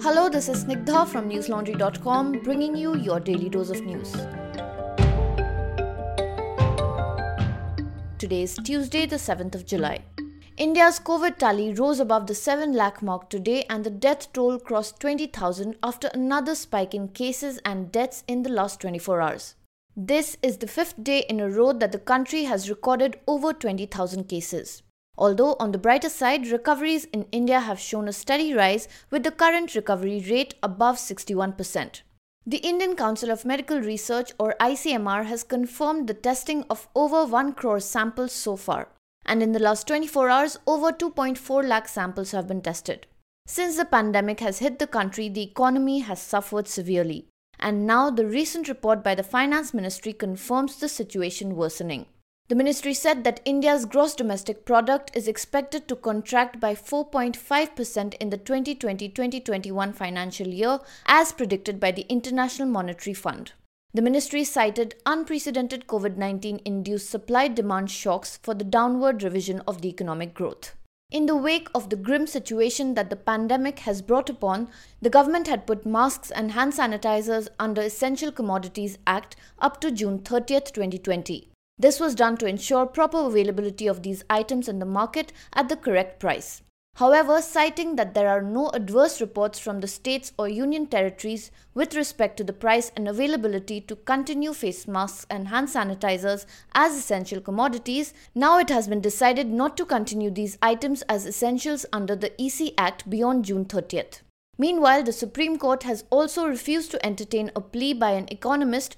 Hello, this is Snigdha from newslaundry.com bringing you your daily dose of news. Today is Tuesday, the 7th of July. India's COVID tally rose above the 7 lakh mark today and the death toll crossed 20,000 after another spike in cases and deaths in the last 24 hours. This is the fifth day in a row that the country has recorded over 20,000 cases. Although, on the brighter side, recoveries in India have shown a steady rise with the current recovery rate above 61%. The Indian Council of Medical Research or ICMR has confirmed the testing of over 1 crore samples so far, and in the last 24 hours, over 2.4 lakh samples have been tested. Since the pandemic has hit the country, the economy has suffered severely, and now the recent report by the Finance Ministry confirms the situation worsening. The ministry said that India's gross domestic product is expected to contract by 4.5% in the 2020 2021 financial year, as predicted by the International Monetary Fund. The ministry cited unprecedented COVID 19 induced supply demand shocks for the downward revision of the economic growth. In the wake of the grim situation that the pandemic has brought upon, the government had put masks and hand sanitizers under Essential Commodities Act up to June 30, 2020. This was done to ensure proper availability of these items in the market at the correct price. However, citing that there are no adverse reports from the states or union territories with respect to the price and availability to continue face masks and hand sanitizers as essential commodities, now it has been decided not to continue these items as essentials under the EC Act beyond June 30th. Meanwhile, the Supreme Court has also refused to entertain a plea by an economist,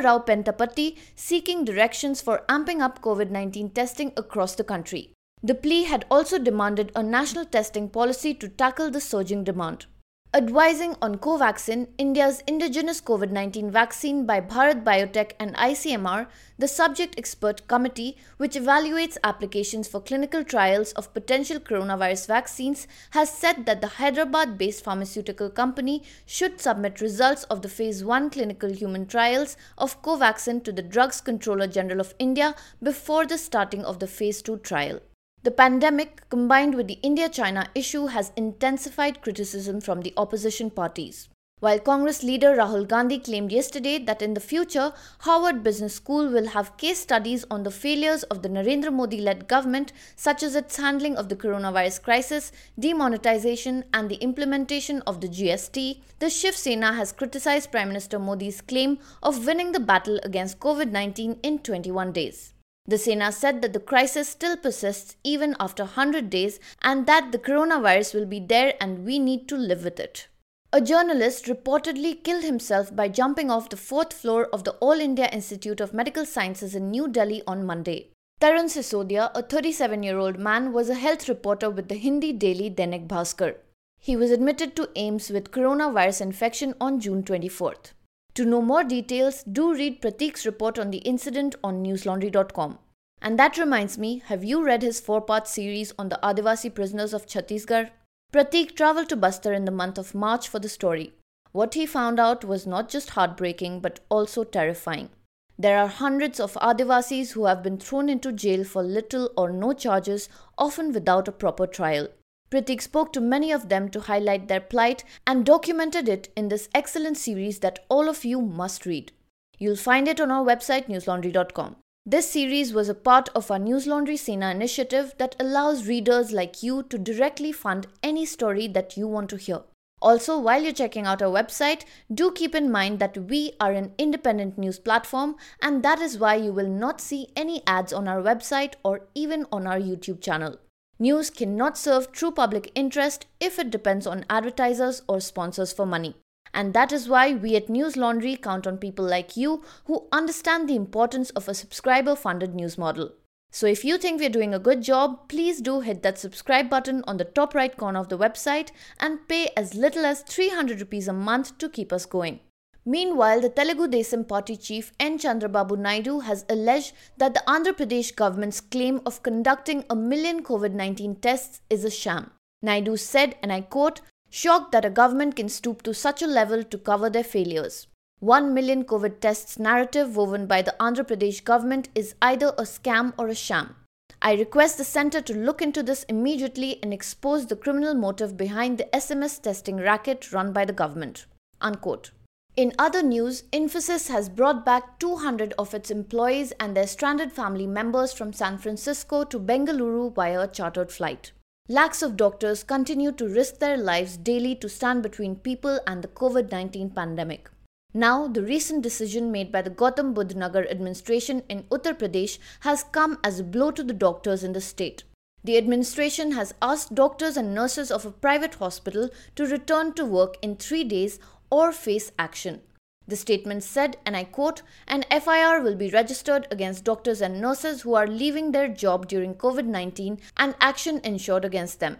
Rao Pentapati, seeking directions for amping up COVID 19 testing across the country. The plea had also demanded a national testing policy to tackle the surging demand advising on Covaxin, India's indigenous COVID 19 vaccine by Bharat Biotech and ICMR, the subject expert committee, which evaluates applications for clinical trials of potential coronavirus vaccines, has said that the Hyderabad based pharmaceutical company should submit results of the phase 1 clinical human trials of Covaxin to the Drugs Controller General of India before the starting of the phase 2 trial. The pandemic, combined with the India China issue, has intensified criticism from the opposition parties. While Congress leader Rahul Gandhi claimed yesterday that in the future, Harvard Business School will have case studies on the failures of the Narendra Modi led government, such as its handling of the coronavirus crisis, demonetization, and the implementation of the GST, the Shiv Sena has criticized Prime Minister Modi's claim of winning the battle against COVID 19 in 21 days. The Sena said that the crisis still persists even after 100 days and that the coronavirus will be there and we need to live with it. A journalist reportedly killed himself by jumping off the fourth floor of the All India Institute of Medical Sciences in New Delhi on Monday. Tarun Sisodia, a 37 year old man, was a health reporter with the Hindi daily Dainik Bhaskar. He was admitted to AIIMS with coronavirus infection on June 24th. To know more details, do read Pratik's report on the incident on newslaundry.com. And that reminds me, have you read his four part series on the Adivasi prisoners of Chhattisgarh? Pratik traveled to Bastar in the month of March for the story. What he found out was not just heartbreaking but also terrifying. There are hundreds of Adivasis who have been thrown into jail for little or no charges, often without a proper trial. Pratik spoke to many of them to highlight their plight and documented it in this excellent series that all of you must read. You'll find it on our website newslaundry.com. This series was a part of our News Laundry Sena initiative that allows readers like you to directly fund any story that you want to hear. Also, while you're checking out our website, do keep in mind that we are an independent news platform, and that is why you will not see any ads on our website or even on our YouTube channel. News cannot serve true public interest if it depends on advertisers or sponsors for money. And that is why we at News Laundry count on people like you who understand the importance of a subscriber funded news model. So if you think we're doing a good job, please do hit that subscribe button on the top right corner of the website and pay as little as 300 rupees a month to keep us going. Meanwhile, the Telugu Desam party chief N. Chandrababu Naidu has alleged that the Andhra Pradesh government's claim of conducting a million COVID 19 tests is a sham. Naidu said, and I quote, shocked that a government can stoop to such a level to cover their failures. 1 million COVID tests narrative woven by the Andhra Pradesh government is either a scam or a sham. I request the center to look into this immediately and expose the criminal motive behind the SMS testing racket run by the government. Unquote. In other news, Infosys has brought back 200 of its employees and their stranded family members from San Francisco to Bengaluru via a chartered flight. Lakhs of doctors continue to risk their lives daily to stand between people and the COVID 19 pandemic. Now, the recent decision made by the Gautam Budh Nagar administration in Uttar Pradesh has come as a blow to the doctors in the state. The administration has asked doctors and nurses of a private hospital to return to work in three days or face action. The statement said, and I quote, an FIR will be registered against doctors and nurses who are leaving their job during COVID 19 and action ensured against them.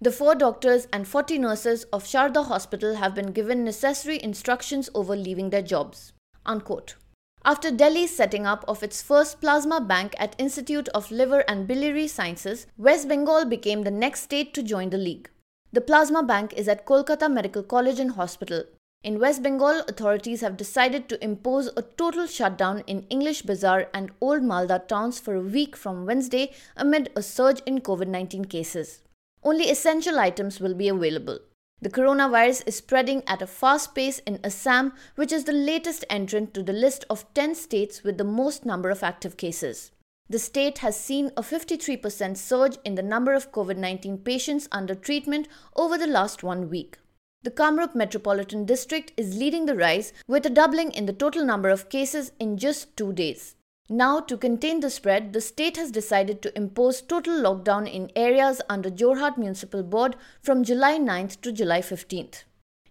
The four doctors and 40 nurses of Sharda Hospital have been given necessary instructions over leaving their jobs. Unquote. After Delhi's setting up of its first plasma bank at Institute of Liver and Biliary Sciences, West Bengal became the next state to join the league. The plasma bank is at Kolkata Medical College and Hospital. In West Bengal, authorities have decided to impose a total shutdown in English Bazaar and Old Malda towns for a week from Wednesday amid a surge in COVID 19 cases. Only essential items will be available. The coronavirus is spreading at a fast pace in Assam, which is the latest entrant to the list of 10 states with the most number of active cases. The state has seen a 53% surge in the number of COVID 19 patients under treatment over the last one week. The Kamrup Metropolitan District is leading the rise with a doubling in the total number of cases in just two days. Now, to contain the spread, the state has decided to impose total lockdown in areas under Jorhat Municipal Board from July 9th to July 15th.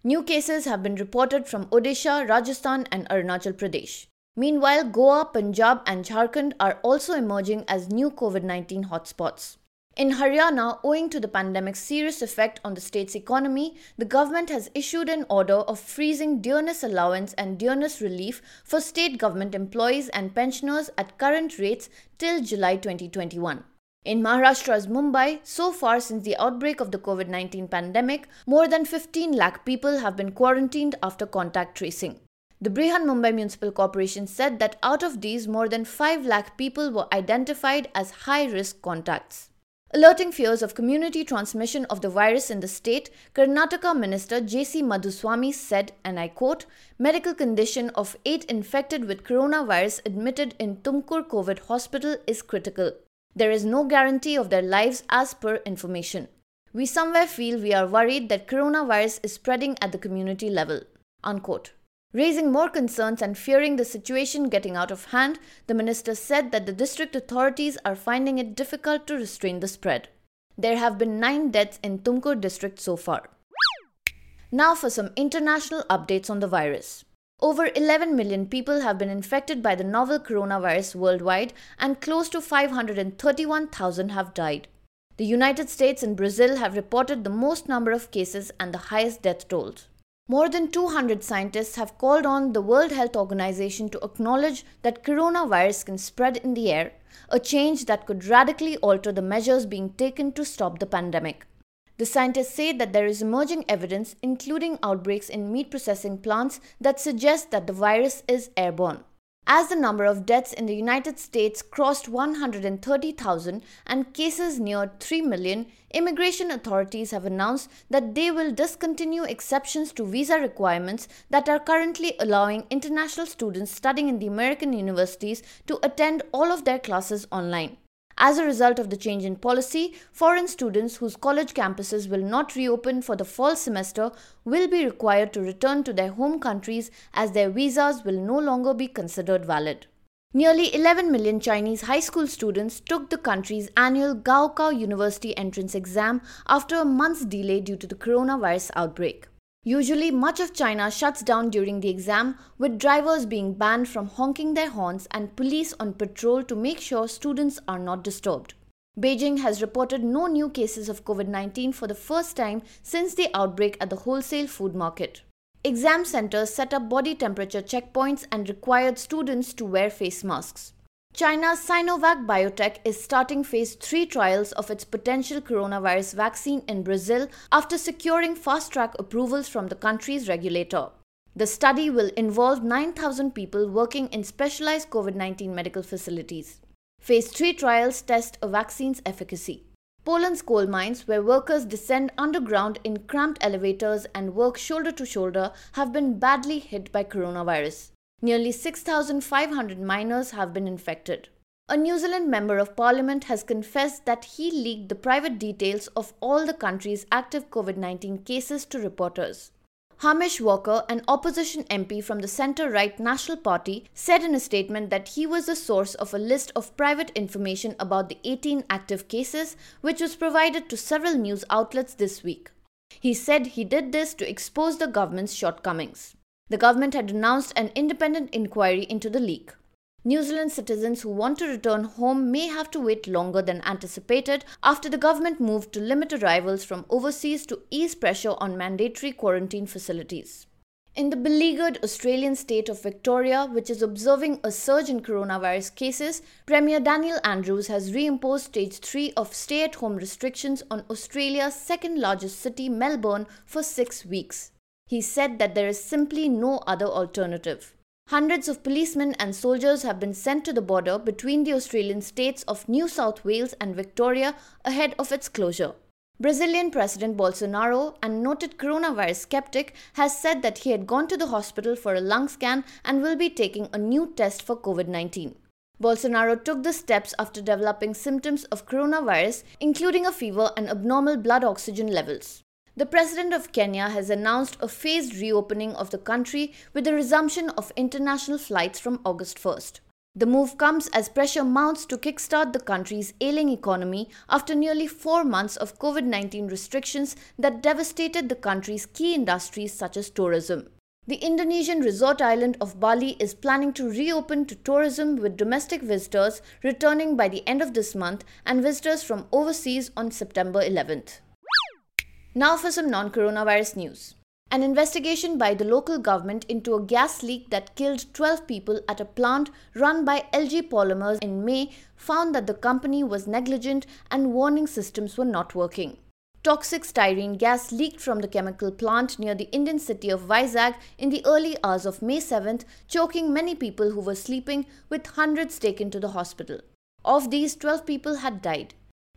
New cases have been reported from Odisha, Rajasthan, and Arunachal Pradesh. Meanwhile, Goa, Punjab, and Jharkhand are also emerging as new COVID 19 hotspots. In Haryana, owing to the pandemic's serious effect on the state's economy, the government has issued an order of freezing dearness allowance and dearness relief for state government employees and pensioners at current rates till July 2021. In Maharashtra's Mumbai, so far since the outbreak of the COVID 19 pandemic, more than 15 lakh people have been quarantined after contact tracing. The Brihan Mumbai Municipal Corporation said that out of these, more than 5 lakh people were identified as high risk contacts. Alerting fears of community transmission of the virus in the state, Karnataka Minister J.C. Madhuswamy said, and I quote, medical condition of 8 infected with coronavirus admitted in Tumkur COVID hospital is critical. There is no guarantee of their lives as per information. We somewhere feel we are worried that coronavirus is spreading at the community level. Unquote. Raising more concerns and fearing the situation getting out of hand, the minister said that the district authorities are finding it difficult to restrain the spread. There have been nine deaths in Tumkur district so far. Now for some international updates on the virus. Over 11 million people have been infected by the novel coronavirus worldwide, and close to 531,000 have died. The United States and Brazil have reported the most number of cases and the highest death tolls. More than 200 scientists have called on the World Health Organization to acknowledge that coronavirus can spread in the air, a change that could radically alter the measures being taken to stop the pandemic. The scientists say that there is emerging evidence, including outbreaks in meat processing plants, that suggest that the virus is airborne. As the number of deaths in the United States crossed 130,000 and cases neared 3 million, immigration authorities have announced that they will discontinue exceptions to visa requirements that are currently allowing international students studying in the American universities to attend all of their classes online. As a result of the change in policy, foreign students whose college campuses will not reopen for the fall semester will be required to return to their home countries as their visas will no longer be considered valid. Nearly 11 million Chinese high school students took the country's annual Gaokao University entrance exam after a month's delay due to the coronavirus outbreak. Usually, much of China shuts down during the exam, with drivers being banned from honking their horns and police on patrol to make sure students are not disturbed. Beijing has reported no new cases of COVID 19 for the first time since the outbreak at the wholesale food market. Exam centers set up body temperature checkpoints and required students to wear face masks. China's Sinovac Biotech is starting phase 3 trials of its potential coronavirus vaccine in Brazil after securing fast track approvals from the country's regulator. The study will involve 9,000 people working in specialized COVID 19 medical facilities. Phase 3 trials test a vaccine's efficacy. Poland's coal mines, where workers descend underground in cramped elevators and work shoulder to shoulder, have been badly hit by coronavirus. Nearly 6,500 miners have been infected. A New Zealand Member of Parliament has confessed that he leaked the private details of all the country's active COVID 19 cases to reporters. Hamish Walker, an opposition MP from the centre right National Party, said in a statement that he was the source of a list of private information about the 18 active cases, which was provided to several news outlets this week. He said he did this to expose the government's shortcomings. The government had announced an independent inquiry into the leak. New Zealand citizens who want to return home may have to wait longer than anticipated after the government moved to limit arrivals from overseas to ease pressure on mandatory quarantine facilities. In the beleaguered Australian state of Victoria, which is observing a surge in coronavirus cases, Premier Daniel Andrews has reimposed stage 3 of stay at home restrictions on Australia's second largest city, Melbourne, for six weeks. He said that there is simply no other alternative. Hundreds of policemen and soldiers have been sent to the border between the Australian states of New South Wales and Victoria ahead of its closure. Brazilian President Bolsonaro, a noted coronavirus skeptic, has said that he had gone to the hospital for a lung scan and will be taking a new test for COVID 19. Bolsonaro took the steps after developing symptoms of coronavirus, including a fever and abnormal blood oxygen levels. The President of Kenya has announced a phased reopening of the country with the resumption of international flights from August 1st. The move comes as pressure mounts to kickstart the country's ailing economy after nearly four months of COVID 19 restrictions that devastated the country's key industries such as tourism. The Indonesian resort island of Bali is planning to reopen to tourism with domestic visitors returning by the end of this month and visitors from overseas on September 11th. Now for some non coronavirus news. An investigation by the local government into a gas leak that killed 12 people at a plant run by LG Polymers in May found that the company was negligent and warning systems were not working. Toxic styrene gas leaked from the chemical plant near the Indian city of Vizag in the early hours of May 7th, choking many people who were sleeping, with hundreds taken to the hospital. Of these, 12 people had died.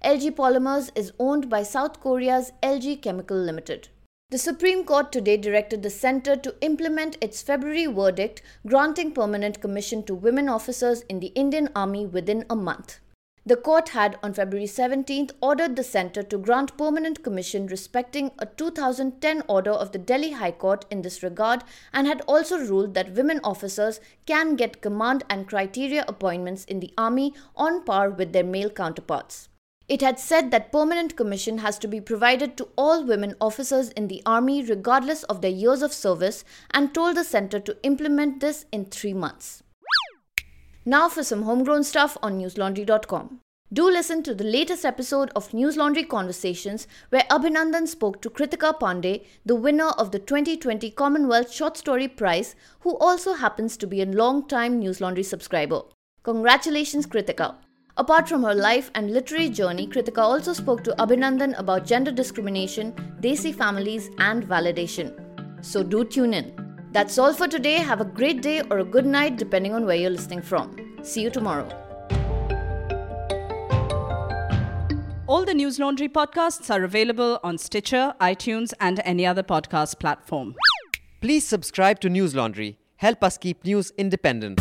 LG Polymers is owned by South Korea's LG Chemical Limited. The Supreme Court today directed the center to implement its February verdict granting permanent commission to women officers in the Indian Army within a month. The court had on February 17th ordered the center to grant permanent commission respecting a 2010 order of the Delhi High Court in this regard and had also ruled that women officers can get command and criteria appointments in the army on par with their male counterparts. It had said that permanent commission has to be provided to all women officers in the army regardless of their years of service and told the center to implement this in 3 months. Now for some homegrown stuff on newslaundry.com. Do listen to the latest episode of News Laundry Conversations where Abhinandan spoke to Kritika Pandey, the winner of the 2020 Commonwealth Short Story Prize, who also happens to be a long-time News Laundry subscriber. Congratulations, Kritika. Apart from her life and literary journey, Kritika also spoke to Abhinandan about gender discrimination, Desi families, and validation. So do tune in. That's all for today. Have a great day or a good night, depending on where you're listening from. See you tomorrow. All the News Laundry podcasts are available on Stitcher, iTunes, and any other podcast platform. Please subscribe to News Laundry. Help us keep news independent.